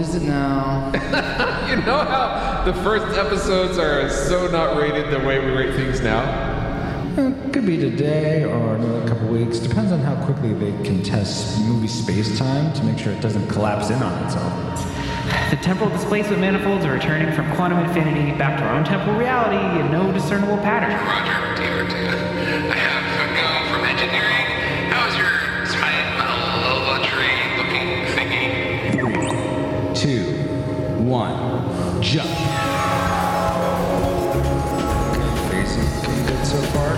it now? You know how the first episodes are so not rated the way we rate things now? It could be today or another couple weeks. Depends on how quickly they can test movie space time to make sure it doesn't collapse in on itself. The temporal displacement manifolds are returning from quantum infinity back to our own temporal reality in no discernible pattern. Roger, Taylor 2. I have one, jump. Facing pretty good so far.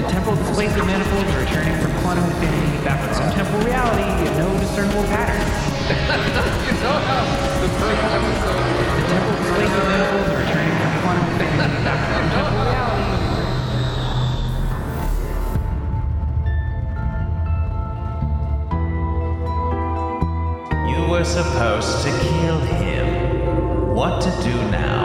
The temporal displacement manifolds are returning from quantum infinity back to our own temporal reality in no discernible pattern. You know how the first episode. The temporal displacement manifolds are returning from quantum infinity back to our own temporal reality. You were supposed to kill him. What to do now?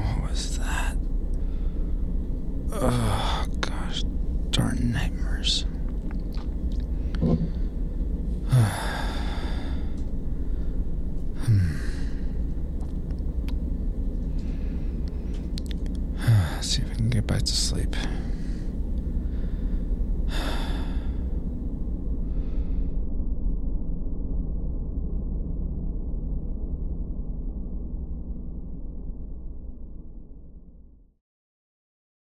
What was that? Oh, gosh. Darn nightmares. Hmm. See if I can get back to sleep.